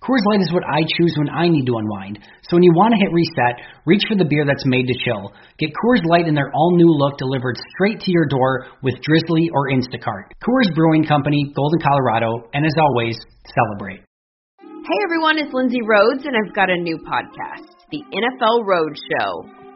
Coors Light is what I choose when I need to unwind. So when you want to hit reset, reach for the beer that's made to chill. Get Coors Light in their all new look delivered straight to your door with Drizzly or Instacart. Coors Brewing Company, Golden, Colorado, and as always, celebrate. Hey everyone, it's Lindsay Rhodes, and I've got a new podcast, The NFL Road Show.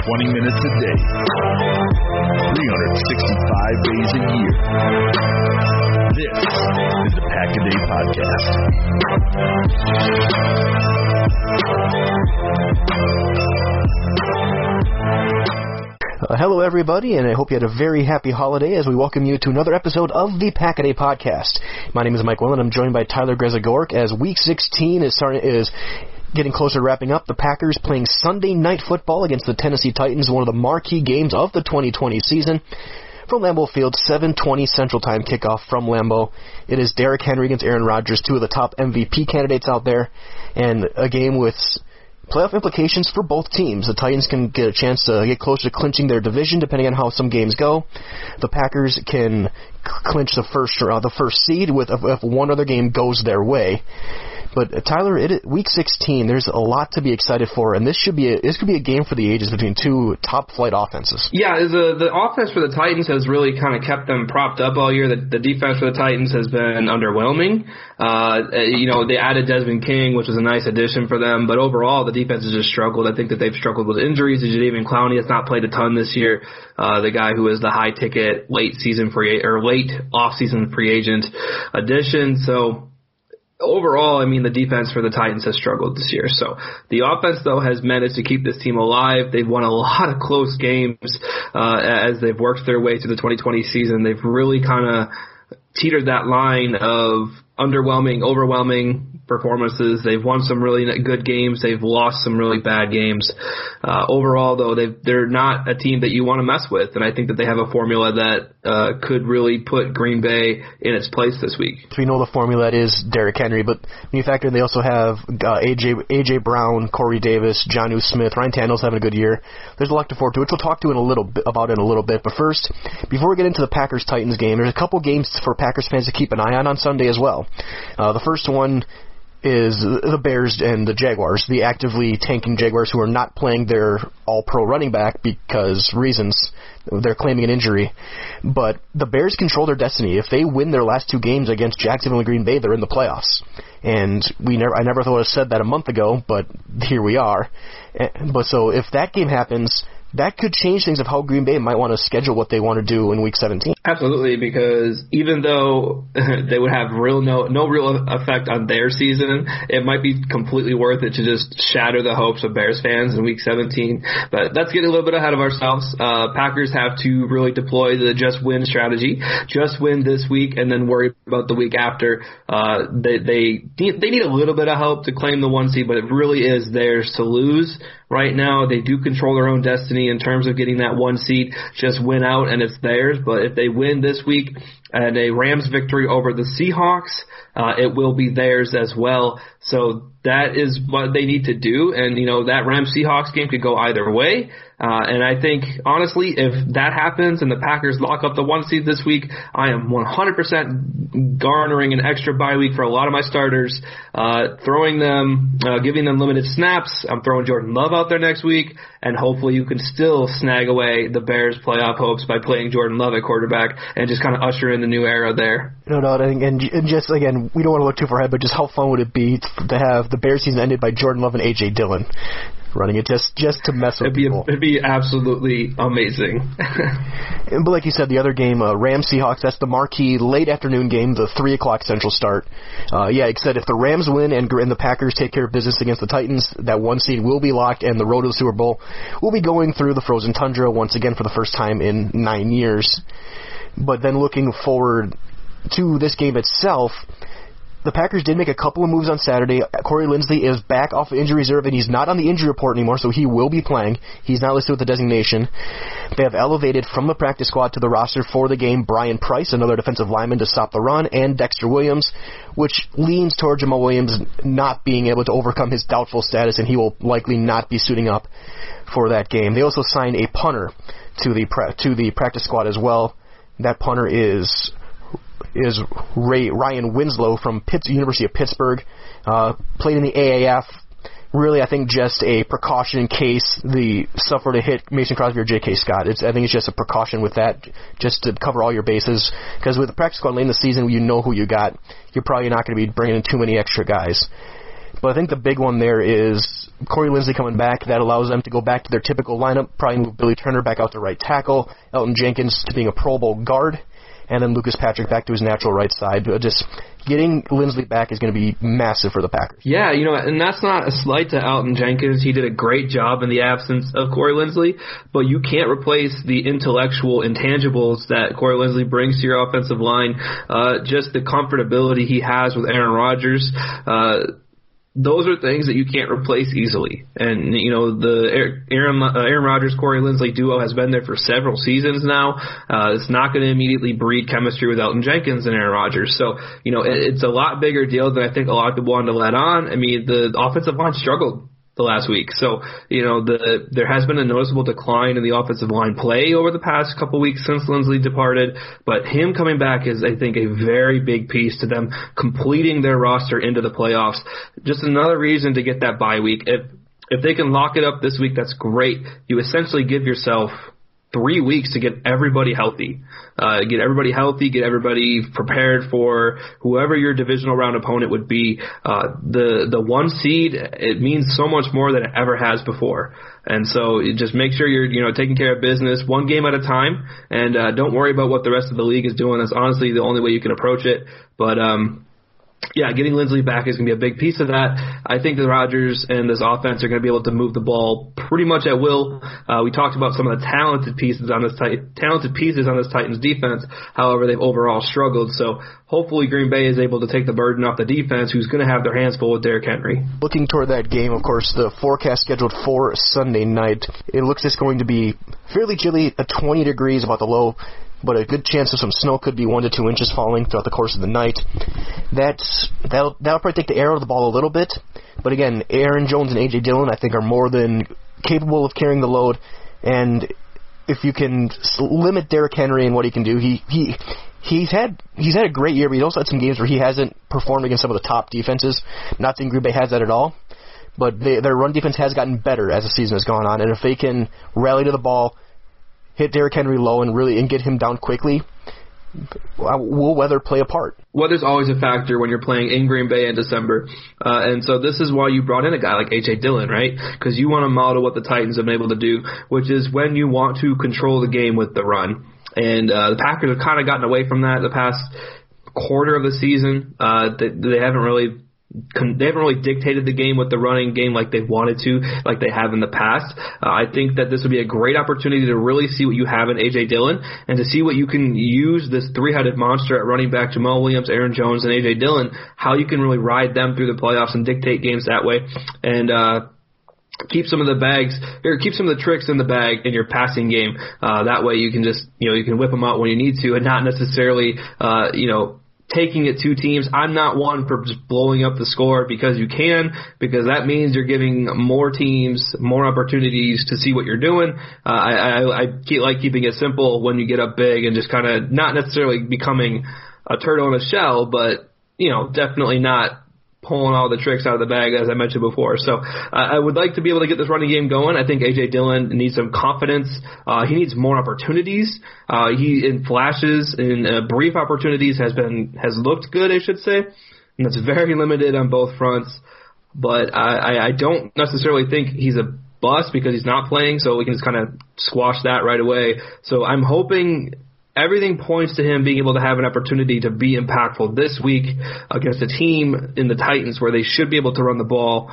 20 minutes a day, 365 days a year. This is the Pack a Day Podcast. Uh, hello, everybody, and I hope you had a very happy holiday as we welcome you to another episode of the Packaday Podcast. My name is Mike Will, and I'm joined by Tyler Grezagork as Week 16 is starting is Getting closer to wrapping up, the Packers playing Sunday night football against the Tennessee Titans, one of the marquee games of the 2020 season. From Lambeau Field, 7:20 Central Time kickoff from Lambeau. It is Derrick Henry against Aaron Rodgers, two of the top MVP candidates out there, and a game with playoff implications for both teams. The Titans can get a chance to get closer to clinching their division, depending on how some games go. The Packers can clinch the first uh, the first seed with if one other game goes their way. But uh, Tyler, it, week 16, there's a lot to be excited for, and this should be a, this could be a game for the ages between two top flight offenses. Yeah, the the offense for the Titans has really kind of kept them propped up all year. The, the defense for the Titans has been underwhelming. Uh, you know, they added Desmond King, which was a nice addition for them, but overall the defense has just struggled. I think that they've struggled with injuries. Jadeveon Clowney has not played a ton this year. Uh, the guy who is the high ticket late season free or late off season free agent addition. So overall, I mean, the defense for the Titans has struggled this year. So the offense, though, has managed to keep this team alive. They've won a lot of close games uh, as they've worked their way through the 2020 season. They've really kind of teetered that line of underwhelming, overwhelming, performances. They've won some really good games. They've lost some really bad games. Uh, overall, though, they they're not a team that you want to mess with, and I think that they have a formula that uh, could really put Green Bay in its place this week. We know the formula is Derrick Henry, but when you factor in they also have uh, AJ AJ Brown, Corey Davis, Jonnu Smith, Ryan Tannehill's having a good year. There's a lot to forward to, which we'll talk to in a little bit about in a little bit. But first, before we get into the Packers Titans game, there's a couple games for Packers fans to keep an eye on on Sunday as well. Uh, the first one is the Bears and the Jaguars, the actively tanking Jaguars who are not playing their all-pro running back because reasons they're claiming an injury. But the Bears control their destiny. If they win their last two games against Jacksonville and Green Bay, they're in the playoffs. And we never, I never thought I said that a month ago, but here we are. Eh, But so if that game happens, that could change things of how Green Bay might want to schedule what they want to do in Week 17. Absolutely, because even though they would have real no no real effect on their season, it might be completely worth it to just shatter the hopes of Bears fans in Week 17. But that's getting a little bit ahead of ourselves. Uh, Packers have to really deploy the just win strategy, just win this week, and then worry about the week after. Uh, they they they need a little bit of help to claim the one seed, but it really is theirs to lose right now. They do control their own destiny in terms of getting that one seat. Just win out and it's theirs. But if they win this week and a Rams victory over the Seahawks, uh, it will be theirs as well. So that is what they need to do. And, you know, that Rams Seahawks game could go either way. Uh, and I think, honestly, if that happens and the Packers lock up the one seed this week, I am 100% garnering an extra bye week for a lot of my starters, uh, throwing them, uh, giving them limited snaps. I'm throwing Jordan Love out there next week, and hopefully you can still snag away the Bears' playoff hopes by playing Jordan Love at quarterback and just kind of usher in the new era there. No doubt, and, and, and just again, we don't want to look too far ahead, but just how fun would it be to have the Bears season ended by Jordan Love and AJ Dillon running it just just to mess with It'd be people? it'd be absolutely amazing. And- but like you said, the other game, uh, Rams Seahawks, that's the marquee late afternoon game, the three o'clock Central start. Uh, yeah, except if the Rams win and, and the Packers take care of business against the Titans, that one seed will be locked, and the road to the Super Bowl will be going through the frozen tundra once again for the first time in nine years. But then looking forward to this game itself, the Packers did make a couple of moves on Saturday. Corey Linsley is back off injury reserve, and he's not on the injury report anymore, so he will be playing. He's not listed with the designation. They have elevated from the practice squad to the roster for the game Brian Price, another defensive lineman to stop the run, and Dexter Williams, which leans toward Jamaal Williams not being able to overcome his doubtful status, and he will likely not be suiting up for that game. They also signed a punter to the pra- to the practice squad as well. That punter is is Ray, Ryan Winslow from Pitts, University of Pittsburgh. Uh, played in the AAF. Really, I think just a precaution in case the suffer to hit Mason Crosby or J.K. Scott. It's, I think it's just a precaution with that, just to cover all your bases. Because with the practice squad late in the season, you know who you got. You're probably not going to be bringing in too many extra guys. But I think the big one there is Corey Linsley coming back. That allows them to go back to their typical lineup. Probably move Billy Turner back out to right tackle, Elgton Jenkins to being a Pro Bowl guard, and then Lucas Patrick back to his natural right side. Just getting Linsley back is going to be massive for the Packers. Yeah, you know, and that's not a slight to Elgton Jenkins. He did a great job in the absence of Corey Linsley, but you can't replace the intellectual intangibles that Corey Linsley brings to your offensive line. Uh, just the comfortability he has with Aaron Rodgers. Uh, those are things that you can't replace easily. And you know the Aaron uh, Aaron Rodgers Corey Linsley duo has been there for several seasons now. Uh, it's not going to immediately breed chemistry with Elgton Jenkins and Aaron Rodgers. So you know it, it's a lot bigger deal than I think a lot of people wanted to let on. I mean the offensive line struggled the last week. So, you know, the there has been a noticeable decline in the offensive line play over the past couple weeks since Linsley departed, but him coming back is I think a very big piece to them completing their roster into the playoffs. Just another reason to get that bye week. If if they can lock it up this week, that's great. You essentially give yourself three weeks to get everybody healthy. Uh, get everybody healthy, get everybody prepared for whoever your divisional round opponent would be. Uh, the the one seed it means so much more than it ever has before. And so just make sure you're you know taking care of business one game at a time, and uh, don't worry about what the rest of the league is doing. That's honestly the only way you can approach it. But um, yeah, getting Linsley back is going to be a big piece of that. I think the Rodgers and this offense are going to be able to move the ball pretty much at will. Uh, we talked about some of the talented pieces on this tit- talented pieces on this Titans defense. However, they've overall struggled. So hopefully Green Bay is able to take the burden off the defense, who's going to have their hands full with Derrick Henry. Looking toward that game, of course, the forecast scheduled for Sunday night. It looks it's going to be fairly chilly, at 20 degrees, about the low but a good chance of some snow could be one to two inches falling throughout the course of the night. That's that'll that'll probably take the air out of the ball a little bit, but again, Aaron Jones and AJ Dillon I think are more than capable of carrying the load, and if you can limit Derrick Henry and what he can do, he he he's had he's had a great year, but he's also had some games where he hasn't performed against some of the top defenses. Not saying Green Bay has that at all, but they, their run defense has gotten better as the season has gone on. And if they can rally to the ball, hit Derrick Henry low, and really and get him down quickly, will weather play a part? Weather's always a factor when you're playing in Green Bay in December, uh, and so this is why you brought in a guy like AJ Dillon, right? Because you want to model what the Titans have been able to do, which is when you want to control the game with the run. And uh, the Packers have kind of gotten away from that the past quarter of the season. Uh, they, they haven't really they haven't really dictated the game with the running game like they've wanted to, like they have in the past. Uh, I think that this would be a great opportunity to really see what you have in AJ Dillon and to see what you can use this three-headed monster at running back Jamaal Williams, Aaron Jones, and AJ Dillon. How you can really ride them through the playoffs and dictate games that way. And uh, keep some of the bags or keep some of the tricks in the bag in your passing game. Uh, that way you can just you know you can whip them out when you need to and not necessarily uh, you know taking it to teams. I'm not one for just blowing up the score because you can, because that means you're giving more teams more opportunities to see what you're doing. Uh, I, I, I keep, like keeping it simple when you get up big and just kind of not necessarily becoming a turtle in a shell, but you know, definitely not pulling all the tricks out of the bag, as I mentioned before. So uh, I would like to be able to get this running game going. I think AJ Dillon needs some confidence. Uh, he needs more opportunities. Uh, he in flashes, in uh, brief opportunities, has been has looked good, I should say, and that's very limited on both fronts. But I, I, I don't necessarily think he's a bust because he's not playing, so we can just kind of squash that right away. So I'm hoping everything points to him being able to have an opportunity to be impactful this week against a team in the Titans where they should be able to run the ball.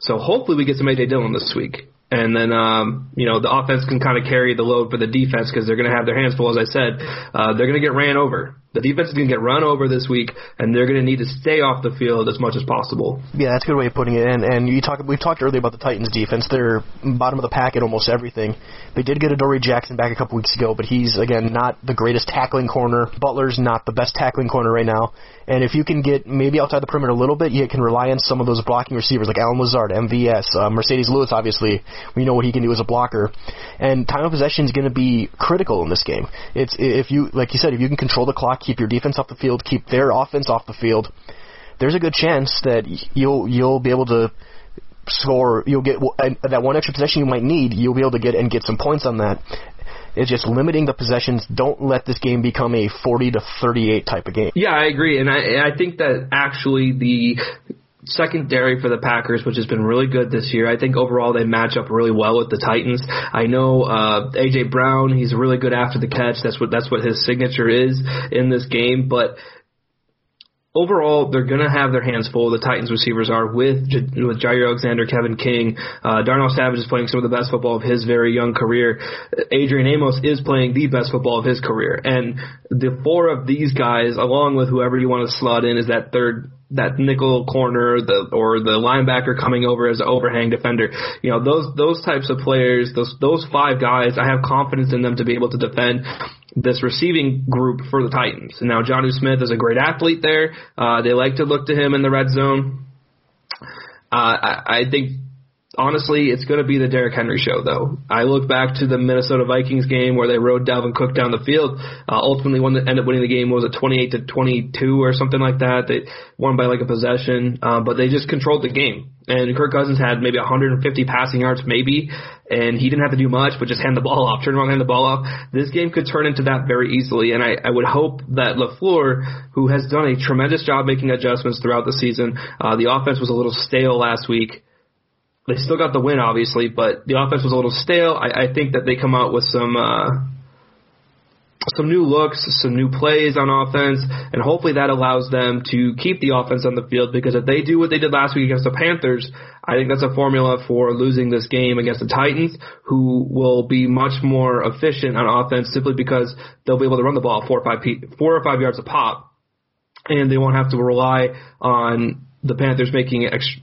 So hopefully we get some AJ Dillon this week. And then, um, you know, the offense can kind of carry the load for the defense because they're going to have their hands full, as I said. Uh, they're going to get ran over. The defense is going to get run over this week, and they're going to need to stay off the field as much as possible. Yeah, that's a good way of putting it. And and you talk, we've talked earlier about the Titans' defense. They're bottom of the pack at almost everything. They did get Adoree Jackson back a couple weeks ago, but he's again not the greatest tackling corner. Butler's not the best tackling corner right now. And if you can get maybe outside the perimeter a little bit, you can rely on some of those blocking receivers like Allen Lazard, MVS, uh, Marcedes Lewis. Obviously, we know what he can do as a blocker. And time of possession is going to be critical in this game. It's if you like you said, if you can control the clock keep your defense off the field, keep their offense off the field, there's a good chance that you'll you'll be able to score. You'll get that one extra possession you might need. You'll be able to get and get some points on that. It's just limiting the possessions. Don't let this game become a 40 to 38 type of game. Yeah, I agree, and I I think that actually the secondary for the Packers, which has been really good this year. I think overall they match up really well with the Titans. I know uh, AJ Brown, he's really good after the catch. That's what that's what his signature is in this game. But overall, they're going to have their hands full. The Titans receivers are with with Jaire Alexander, Kevin King, uh, Darnell Savage is playing some of the best football of his very young career. Adrian Amos is playing the best football of his career, and the four of these guys, along with whoever you want to slot in, is that third that nickel corner, the or the linebacker coming over as an overhang defender. You know, those those types of players, those those five guys, I have confidence in them to be able to defend this receiving group for the Titans. And now Jonnu Smith is a great athlete there. Uh, they like to look to him in the red zone. Uh, I, I think honestly, it's going to be the Derrick Henry show, though. I look back to the Minnesota Vikings game where they rode Dalvin Cook down the field. Uh, ultimately, one that ended up winning the game was a 28 to 22 or something like that. They won by like a possession, uh, but they just controlled the game. And Kirk Cousins had maybe 150 passing yards, maybe, and he didn't have to do much, but just hand the ball off, turn around, hand the ball off. This game could turn into that very easily, and I, I would hope that LaFleur, who has done a tremendous job making adjustments throughout the season, uh, the offense was a little stale last week they still got the win, obviously, but the offense was a little stale. I, I think that they come out with some uh, some new looks, some new plays on offense, and hopefully that allows them to keep the offense on the field. Because if they do what they did last week against the Panthers, I think that's a formula for losing this game against the Titans, who will be much more efficient on offense simply because they'll be able to run the ball four or five four or five yards a pop, and they won't have to rely on the Panthers making ex-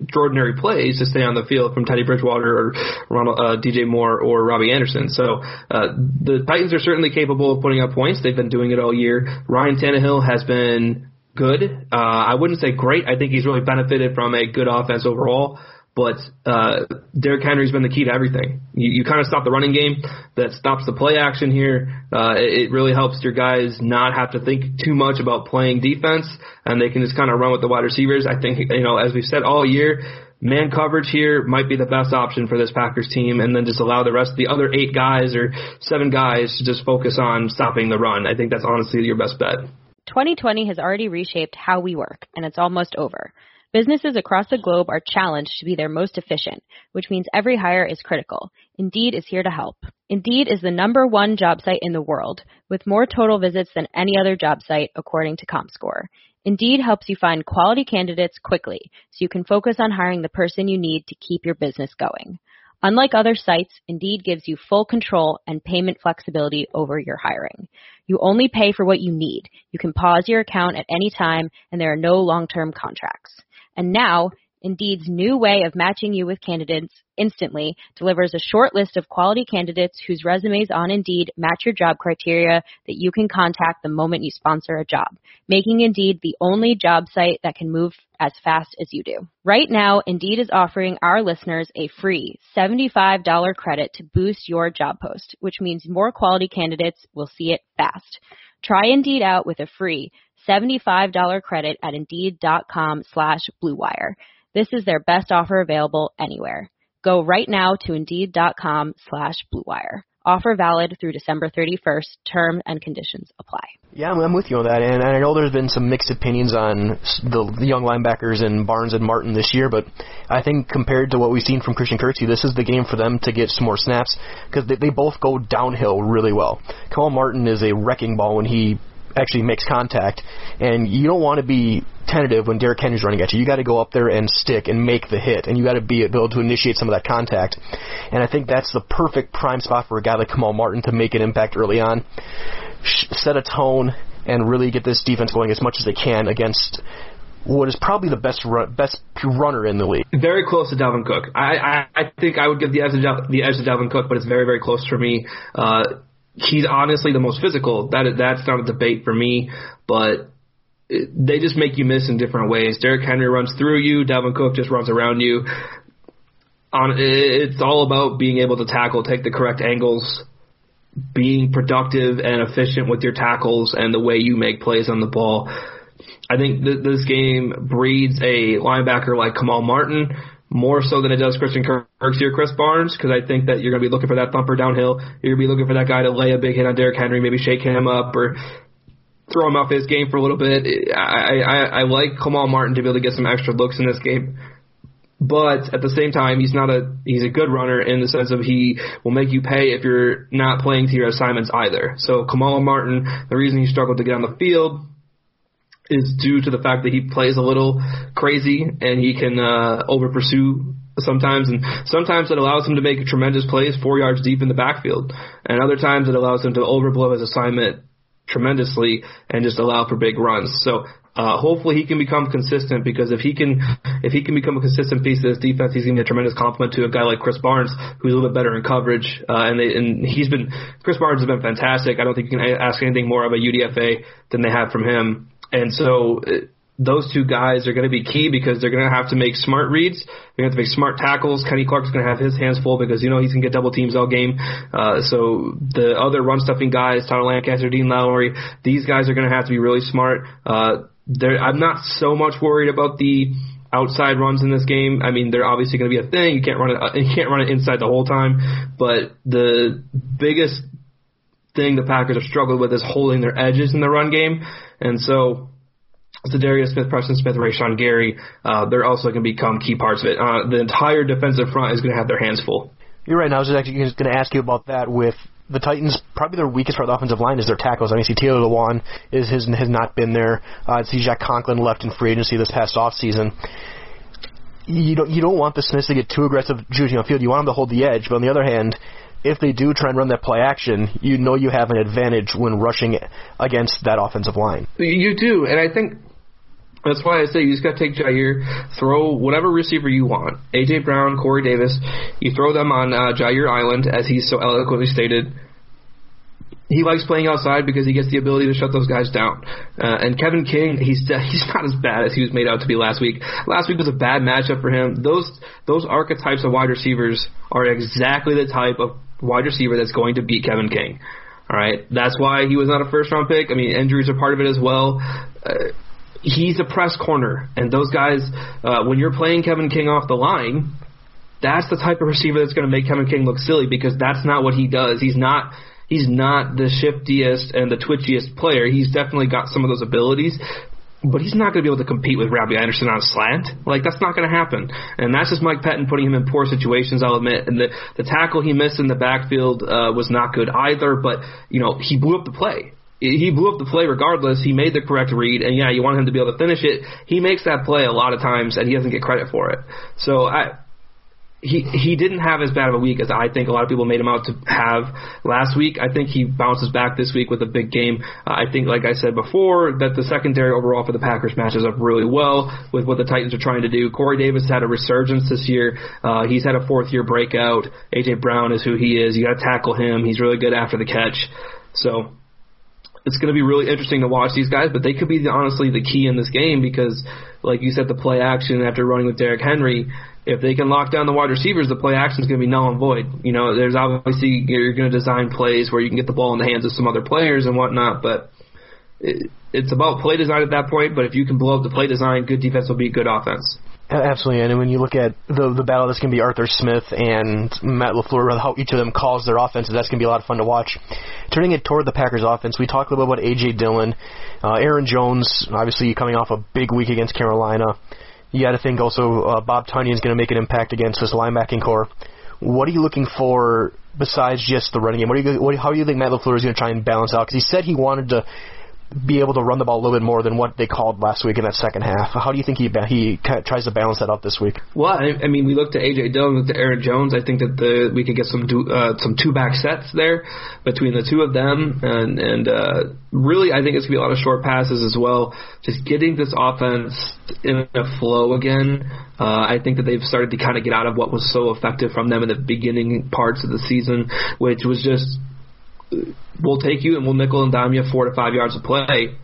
extraordinary plays to stay on the field from Teddy Bridgewater or Ronald, uh, DJ Moore or Robbie Anderson. So uh, the Titans are certainly capable of putting up points. They've been doing it all year. Ryan Tannehill has been good. Uh, I wouldn't say great. I think he's really benefited from a good offense overall. But uh, Derrick Henry's been the key to everything. You, you kind of stop the running game that stops the play action here. Uh, it, it really helps your guys not have to think too much about playing defense, and they can just kind of run with the wide receivers. I think you know, as we've said all year, man coverage here might be the best option for this Packers team, and then just allow the rest of the other eight guys or seven guys to just focus on stopping the run. I think that's honestly your best bet. 2020 has already reshaped how we work, and it's almost over. Businesses across the globe are challenged to be their most efficient, which means every hire is critical. Indeed is here to help. Indeed is the number one job site in the world, with more total visits than any other job site, according to ComScore. Indeed helps you find quality candidates quickly, so you can focus on hiring the person you need to keep your business going. Unlike other sites, Indeed gives you full control and payment flexibility over your hiring. You only pay for what you need. You can pause your account at any time, and there are no long-term contracts. And now, Indeed's new way of matching you with candidates instantly delivers a short list of quality candidates whose resumes on Indeed match your job criteria that you can contact the moment you sponsor a job, making Indeed the only job site that can move as fast as you do. Right now, Indeed is offering our listeners a free $75 credit to boost your job post, which means more quality candidates will see it fast. Try Indeed out with a free $75 credit at Indeed.com slash BlueWire. This is their best offer available anywhere. Go right now to Indeed.com slash BlueWire. Offer valid through December 31st. Term and conditions apply. Yeah, I'm, with you on that, and, and I know there's been some mixed opinions on the, the young linebackers in Barnes and Martin this year, but I think compared to what we've seen from Christian Kirksey, this is the game for them to get some more snaps because they, they both go downhill really well. Kamal Martin is a wrecking ball when he actually makes contact, and you don't want to be tentative when Derrick Henry's running at you. You got to go up there and stick and make the hit, and you got to be able to initiate some of that contact. And I think that's the perfect prime spot for a guy like Kamal Martin to make an impact early on, set a tone, and really get this defense going as much as they can against what is probably the best run, best runner in the league. Very close to Dalvin Cook. I, I, I think I would give the edge to Del, the edge to Dalvin Cook, but it's very very close for me. Uh, he's honestly the most physical. That that's not a debate for me, but they just make you miss in different ways. Derrick Henry runs through you. Dalvin Cook just runs around you. On it's all about being able to tackle, take the correct angles, being productive and efficient with your tackles, and the way you make plays on the ball. I think th- this game breeds a linebacker like Kamal Martin more so than it does Christian Kirksey or Krys Barnes, because I think that you're going to be looking for that thumper downhill. You're going to be looking for that guy to lay a big hit on Derrick Henry, maybe shake him up or throw him off his game for a little bit. I, I, I like Kamal Martin to be able to get some extra looks in this game. But at the same time, he's not a he's a good runner in the sense of he will make you pay if you're not playing to your assignments either. So Kamal Martin, the reason he struggled to get on the field is due to the fact that he plays a little crazy and he can uh, over pursue sometimes, and sometimes it allows him to make tremendous plays four yards deep in the backfield, and other times it allows him to overblow his assignment tremendously and just allow for big runs. So uh, hopefully he can become consistent because if he can if he can become a consistent piece of this defense, he's going to be a tremendous compliment to a guy like Krys Barnes, who's a little bit better in coverage. Uh, and they, and he's been Krys Barnes has been fantastic. I don't think you can ask anything more of a UDFA than they have from him. And so uh, those two guys are going to be key because they're going to have to make smart reads. They're going to have to make smart tackles. Kenny Clark's going to have his hands full because you know he's going to get double teams all game. Uh, so the other run stuffing guys, Tyler Lancaster, Dean Lowry, these guys are going to have to be really smart. Uh, I'm not so much worried about the outside runs in this game. I mean, they're obviously going to be a thing. You can't run it. You can't run it inside the whole time. But the biggest thing the Packers have struggled with is holding their edges in the run game. And so Za'Darius Smith, Preston Smith, Rashan Gary, uh, they're also going to become key parts of it. Uh, the entire defensive front is going to have their hands full. You're right. I was just actually going to ask you about that with the Titans. Probably their weakest part of the offensive line is their tackles. I mean, see, Taylor Lewan is his has not been there. Uh, see, Jack Conklin left in free agency this past off season. You don't you don't want the Smiths to get too aggressive shooting on field. You want them to hold the edge, but on the other hand, if they do try and run that play action, you know you have an advantage when rushing against that offensive line. You do, and I think that's why I say you just got to take Jair, throw whatever receiver you want. AJ Brown, Corey Davis, you throw them on uh, Jaire Island, as he so eloquently stated, he likes playing outside because he gets the ability to shut those guys down. Uh, and Kevin King, he's he's not as bad as he was made out to be last week. Last week was a bad matchup for him. Those those archetypes of wide receivers are exactly the type of wide receiver that's going to beat Kevin King. All right, that's why he was not a first round pick. I mean, injuries are part of it as well. Uh, he's a press corner, and those guys, uh, when you're playing Kevin King off the line, that's the type of receiver that's going to make Kevin King look silly because that's not what he does. He's not he's not the shiftiest and the twitchiest player. He's definitely got some of those abilities, but he's not going to be able to compete with Robbie Anderson on a slant. Like that's not going to happen. And that's just Mike Pettine putting him in poor situations. I'll admit. And the the tackle he missed in the backfield uh, was not good either. But you know he blew up the play. He blew up the play regardless. He made the correct read, and yeah, you want him to be able to finish it. He makes that play a lot of times, and he doesn't get credit for it. So I he he didn't have as bad of a week as I think a lot of people made him out to have last week. I think he bounces back this week with a big game. Uh, I think, like I said before, that the secondary overall for the Packers matches up really well with what the Titans are trying to do. Corey Davis had a resurgence this year. Uh, he's had a fourth year breakout. AJ Brown is who he is. You got to tackle him. He's really good after the catch. So it's going to be really interesting to watch these guys, but they could be the, honestly the key in this game because, like you said, the play action after running with Derrick Henry if they can lock down the wide receivers, the play action is going to be null and void. You know, there's obviously you're going to design plays where you can get the ball in the hands of some other players and whatnot, but it, it's about play design at that point. But if you can blow up the play design, good defense will be good offense. Absolutely, and when you look at the the battle that's going to be Arthur Smith and Matt LaFleur, how each of them calls their offenses, that's going to be a lot of fun to watch. Turning it toward the Packers offense, we talked a little bit about AJ Dillon, uh, Aaron Jones, obviously coming off a big week against Carolina. You got to think also uh, Bob Tonyan is going to make an impact against this linebacking corps. What are you looking for besides just the running game? What are you, what, how do you think Matt LaFleur is going to try and balance out? Because he said he wanted to be able to run the ball a little bit more than what they called last week in that second half. How do you think he he tries to balance that out this week? Well, I, I mean, we looked at AJ Dillon, looked at Aaron Jones. I think that the we could get some do, uh, some two back sets there between the two of them, and and uh, really, I think it's gonna be a lot of short passes as well. Just getting this offense in a flow again. Uh, I think that they've started to kind of get out of what was so effective from them in the beginning parts of the season, which was just we'll take you and we'll nickel and dime you four to five yards of play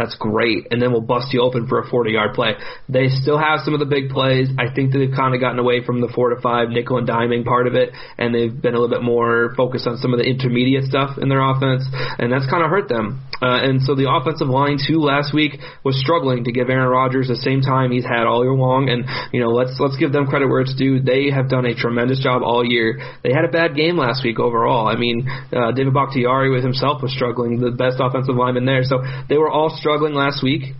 that's great. And then we'll bust you open for a 40 yard play. They still have some of the big plays. I think that they've kind of gotten away from the four to five nickel and diming part of it, and they've been a little bit more focused on some of the intermediate stuff in their offense, and that's kind of hurt them. Uh, and so the offensive line too last week was struggling to give Aaron Rodgers the same time he's had all year long. And you know, let's let's give them credit where it's due. They have done a tremendous job all year. They had a bad game last week overall. I mean, uh, David Bakhtiari with himself was struggling, the best offensive lineman there. So they were all struggling last week.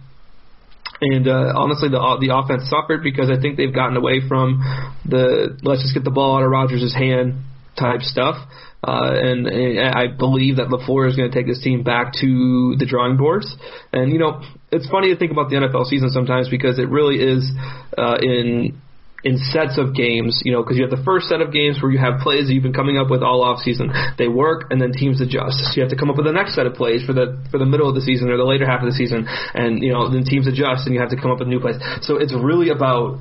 And uh, honestly, the the offense suffered because I think they've gotten away from the let's just get the ball out of Rodgers' hand type stuff. Uh, and, and I believe that LaFleur is going to take this team back to the drawing boards. And you know, it's funny to think about the NFL season sometimes because it really is uh, in in sets of games, you know, because you have the first set of games where you have plays that you've been coming up with all off season. They work, and then teams adjust. So you have to come up with the next set of plays for the for the middle of the season or the later half of the season, and you know, then teams adjust, and you have to come up with new plays. So it's really about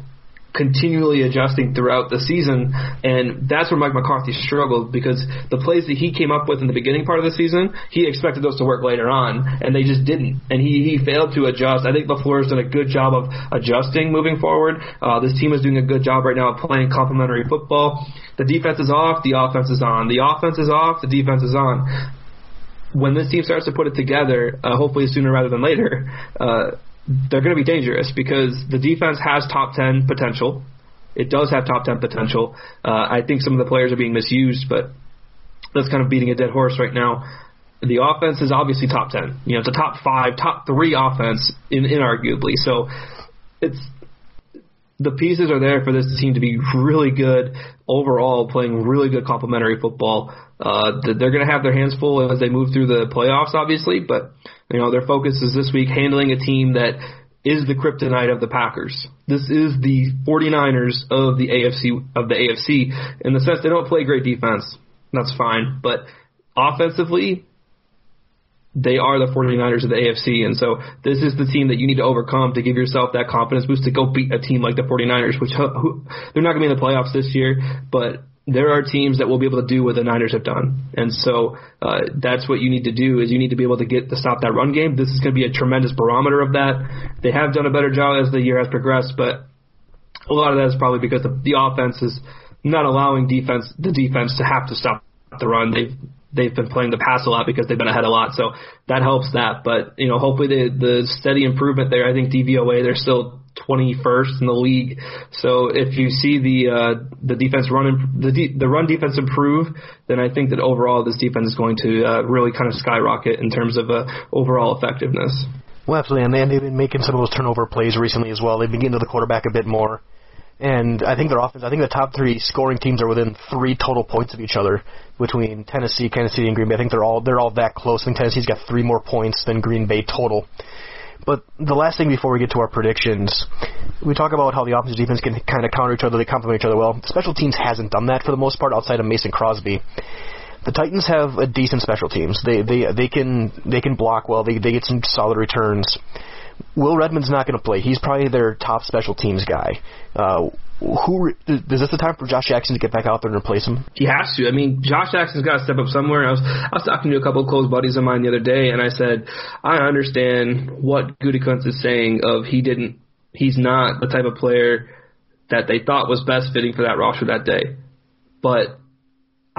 continually adjusting throughout the season, and that's where Mike McCarthy struggled because the plays that he came up with in the beginning part of the season, he expected those to work later on, and they just didn't, and he, he failed to adjust. I think LaFleur has done a good job of adjusting moving forward. Uh, this team is doing a good job right now of playing complementary football. The defense is off, the offense is on. The offense is off, the defense is on. When this team starts to put it together, uh, hopefully sooner rather than later, uh, they're going to be dangerous because the defense has top 10 potential. It does have top 10 potential. Uh, I think some of the players are being misused, but that's kind of beating a dead horse right now. The offense is obviously top 10. You know, it's a top five, top three offense, in, inarguably. So it's the pieces are there for this team to be really good overall, playing really good complementary football. Uh, they're going to have their hands full as they move through the playoffs, obviously, but you know their focus is this week handling a team that is the kryptonite of the Packers. This is the 49ers of the AFC of the AFC in the sense they don't play great defense. That's fine, but offensively, they are the 49ers of the AFC. And so this is the team that you need to overcome to give yourself that confidence boost to go beat a team like the 49ers, which who, they're not going to be in the playoffs this year, but there are teams that will be able to do what the Niners have done. And so uh, that's what you need to do is you need to be able to get to stop that run game. This is going to be a tremendous barometer of that. They have done a better job as the year has progressed, but a lot of that is probably because the, the offense is not allowing defense the defense to have to stop the run. They've they've been playing the pass a lot because they've been ahead a lot, so that helps that. But you know, hopefully the the steady improvement there. I think DVOA they're still 21st in the league. So if you see the uh, the defense run the the run defense improve, then I think that overall this defense is going to uh, really kind of skyrocket in terms of uh, overall effectiveness. Well, absolutely, and they've been making some of those turnover plays recently as well. They've been getting to the quarterback a bit more. And I think their offense, I think the top three scoring teams are within three total points of each other between Tennessee, Kansas City, and Green Bay. I think they're all they're all that close. I think Tennessee's got three more points than Green Bay total. But the last thing before we get to our predictions, we talk about how the offense and defense can kind of counter each other, they complement each other well. Special teams hasn't done that for the most part outside of Mason Crosby. The Titans have a decent special teams. They they they can they can block well. They they get some solid returns. Will Redmond's not going to play. He's probably their top special teams guy. Uh, who is this the time for Josh Jackson to get back out there and replace him? He has to. I mean, Josh Jackson's got to step up somewhere. I was I was talking to a couple of close buddies of mine the other day, and I said I understand what Gutekunst is saying. Of he didn't, he's not the type of player that they thought was best fitting for that roster that day. But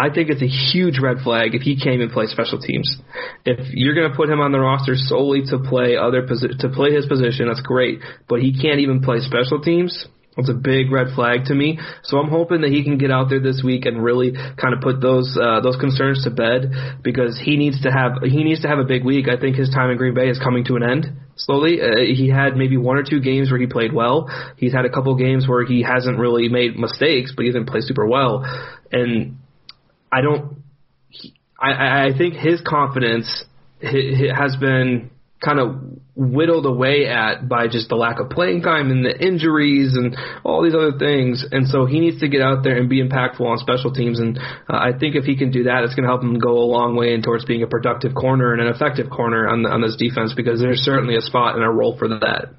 I think it's a huge red flag if he came and play special teams. If you're going to put him on the roster solely to play other posi- to play his position, that's great. But he can't even play special teams. It's a big red flag to me. So I'm hoping that he can get out there this week and really kind of put those uh, those concerns to bed because he needs to have he needs to have a big week. I think his time in Green Bay is coming to an end slowly. Uh, he had maybe one or two games where he played well. He's had a couple games where he hasn't really made mistakes, but he didn't play super well. And I don't. He, I I think his confidence has been kind of whittled away at by just the lack of playing time and the injuries and all these other things. And so he needs to get out there and be impactful on special teams. And uh, I think if he can do that, it's going to help him go a long way in towards being a productive corner and an effective corner on the, on this defense because there's certainly a spot and a role for that.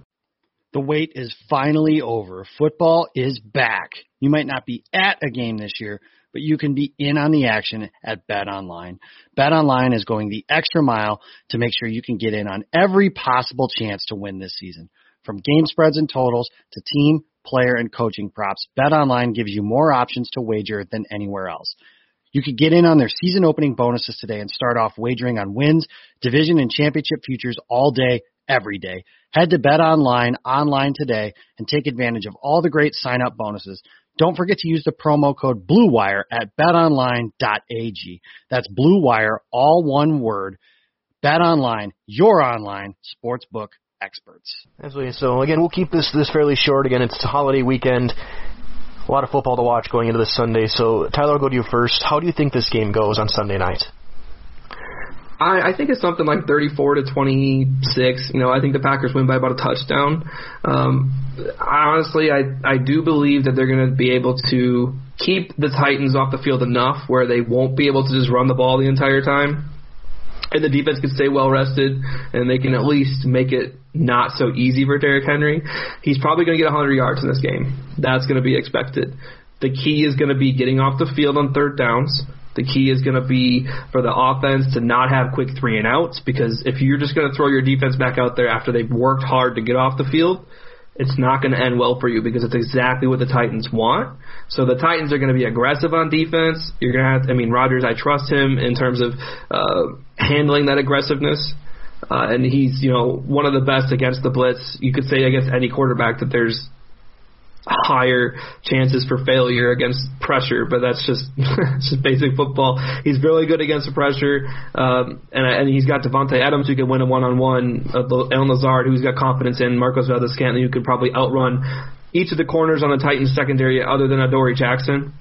The wait is finally over. Football is back. You might not be at a game this year but you can be in on the action at Bet Online. Bet Online is going the extra mile to make sure you can get in on every possible chance to win this season. From game spreads and totals to team, player, and coaching props, Bet Online gives you more options to wager than anywhere else. You could get in on their season opening bonuses today and start off wagering on wins, division, and championship futures all day, every day. Head to Bet Online online today and take advantage of all the great sign up bonuses. Don't forget to use the promo code BLUEWIRE at betonline.ag. That's BLUEWIRE, all one word. BetOnline, your online sportsbook experts. Absolutely. So again, we'll keep this this fairly short. Again, it's holiday weekend. A lot of football to watch going into this Sunday. So Tyler, I'll go to you first. How do you think this game goes on Sunday night? I, I think it's something like 34 to 26. You know, I think the Packers win by about a touchdown. Um, honestly, I I do believe that they're going to be able to keep the Titans off the field enough where they won't be able to just run the ball the entire time. And the defense can stay well rested, and they can at least make it not so easy for Derrick Henry. He's probably going to get 100 yards in this game. That's going to be expected. The key is going to be getting off the field on third downs, the key is going to be for the offense to not have quick three and outs because if you're just going to throw your defense back out there after they've worked hard to get off the field, it's not going to end well for you because it's exactly what the Titans want. So the Titans are going to be aggressive on defense. You're going to have, to, I mean, Rodgers, I trust him in terms of uh, handling that aggressiveness. Uh, and he's, you know, one of the best against the blitz. You could say against any quarterback that there's higher chances for failure against pressure, but that's just it's just basic football. He's really good against the pressure, um, and and he's got Davante Adams who can win a one on one, Allen Lazard who's got confidence in, Marquez Valdes-Scantling who could probably outrun each of the corners on the Titans secondary other than Adoree Jackson.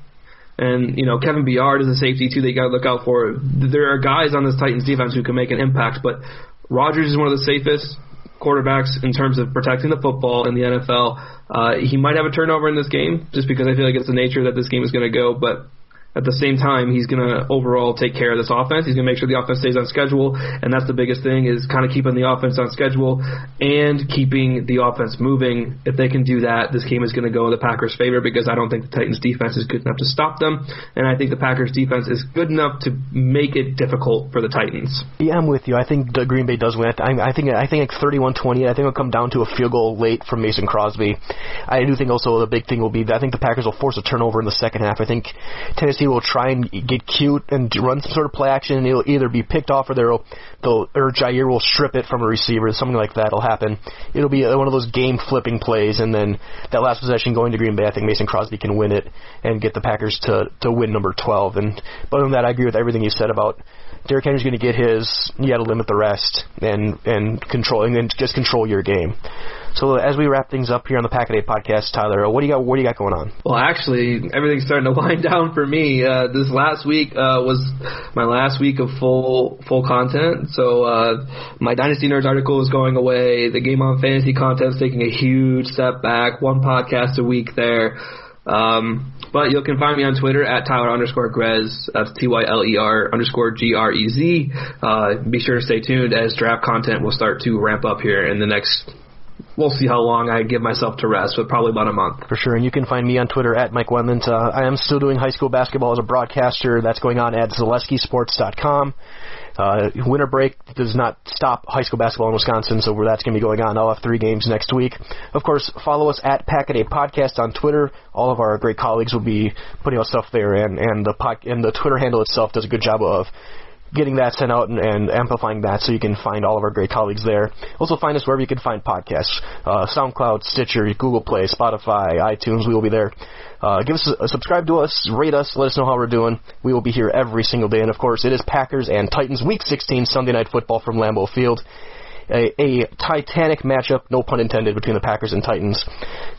And you know Kevin Byard is a safety too. You got to look out for. There are guys on this Titans defense who can make an impact, but Rodgers is one of the safest quarterbacks in terms of protecting the football in the NFL. Uh, he might have a turnover in this game just because I feel like it's the nature that this game is going to go. But at the same time, he's going to overall take care of this offense. He's going to make sure the offense stays on schedule, and that's the biggest thing is kind of keeping the offense on schedule and keeping the offense moving. If they can do that, this game is going to go in the Packers' favor because I don't think the Titans' defense is good enough to stop them, and I think the Packers' defense is good enough to make it difficult for the Titans. Yeah, I'm with you. I think the Green Bay does win. I, I think I think like 31-20. I think it'll come down to a field goal late from Mason Crosby. I do think also the big thing will be that I think the Packers will force a turnover in the second half. I think Tennessee will try and get cute and run some sort of play action, and it'll either be picked off or they'll, they'll or Jaire will strip it from a receiver. Something like that will happen. It'll be one of those game flipping plays, and then that last possession going to Green Bay, I think Mason Crosby can win it and get the Packers to to win number 12. And but other than that, I agree with everything you said about Derrick Henry's going to get his. You got to limit the rest and and control and just control your game. So as we wrap things up here on the Pack a Day podcast, Tyler, what do you got? What do you got going on? Well, actually, everything's starting to wind down for me. Uh, this last week uh, was my last week of full full content. So uh, my Dynasty Nerds article is going away. The Game on Fantasy content is taking a huge step back. One podcast a week there. Um, but you can find me on Twitter at Tyler underscore Grez. That's T Y L E R underscore G R E Z. Uh, be sure to stay tuned as draft content will start to ramp up here in the next we'll see how long I give myself to rest, but probably about a month. For sure. And you can find me on Twitter at Mike Wendlandt. Uh, I am still doing high school basketball as a broadcaster. That's going on at ZaleskiSports.com. Uh, winter break does not stop high school basketball in Wisconsin, so that's going to be going on. I'll have three games next week. Of course, follow us at Packaday Podcast on Twitter. All of our great colleagues will be putting out stuff there, and and the and the Twitter handle itself does a good job of getting that sent out and, and, amplifying that so you can find all of our great colleagues there. Also find us wherever you can find podcasts. Uh, SoundCloud, Stitcher, Google Play, Spotify, iTunes, we will be there. Uh, give us a, subscribe to us, rate us, let us know how we're doing. We will be here every single day. And of course, it is Packers and Titans Week 16 Sunday Night Football from Lambeau Field. A, a, titanic matchup, no pun intended, between the Packers and Titans.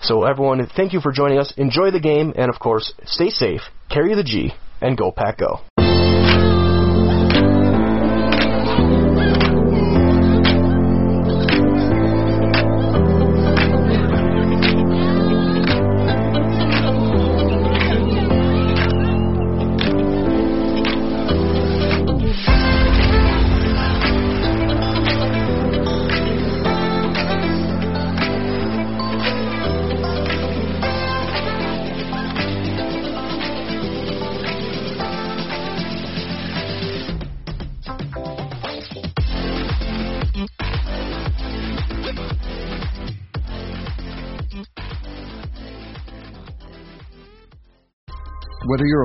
So, everyone, thank you for joining us. Enjoy the game, and of course, stay safe, carry the G, and go, Pack, go.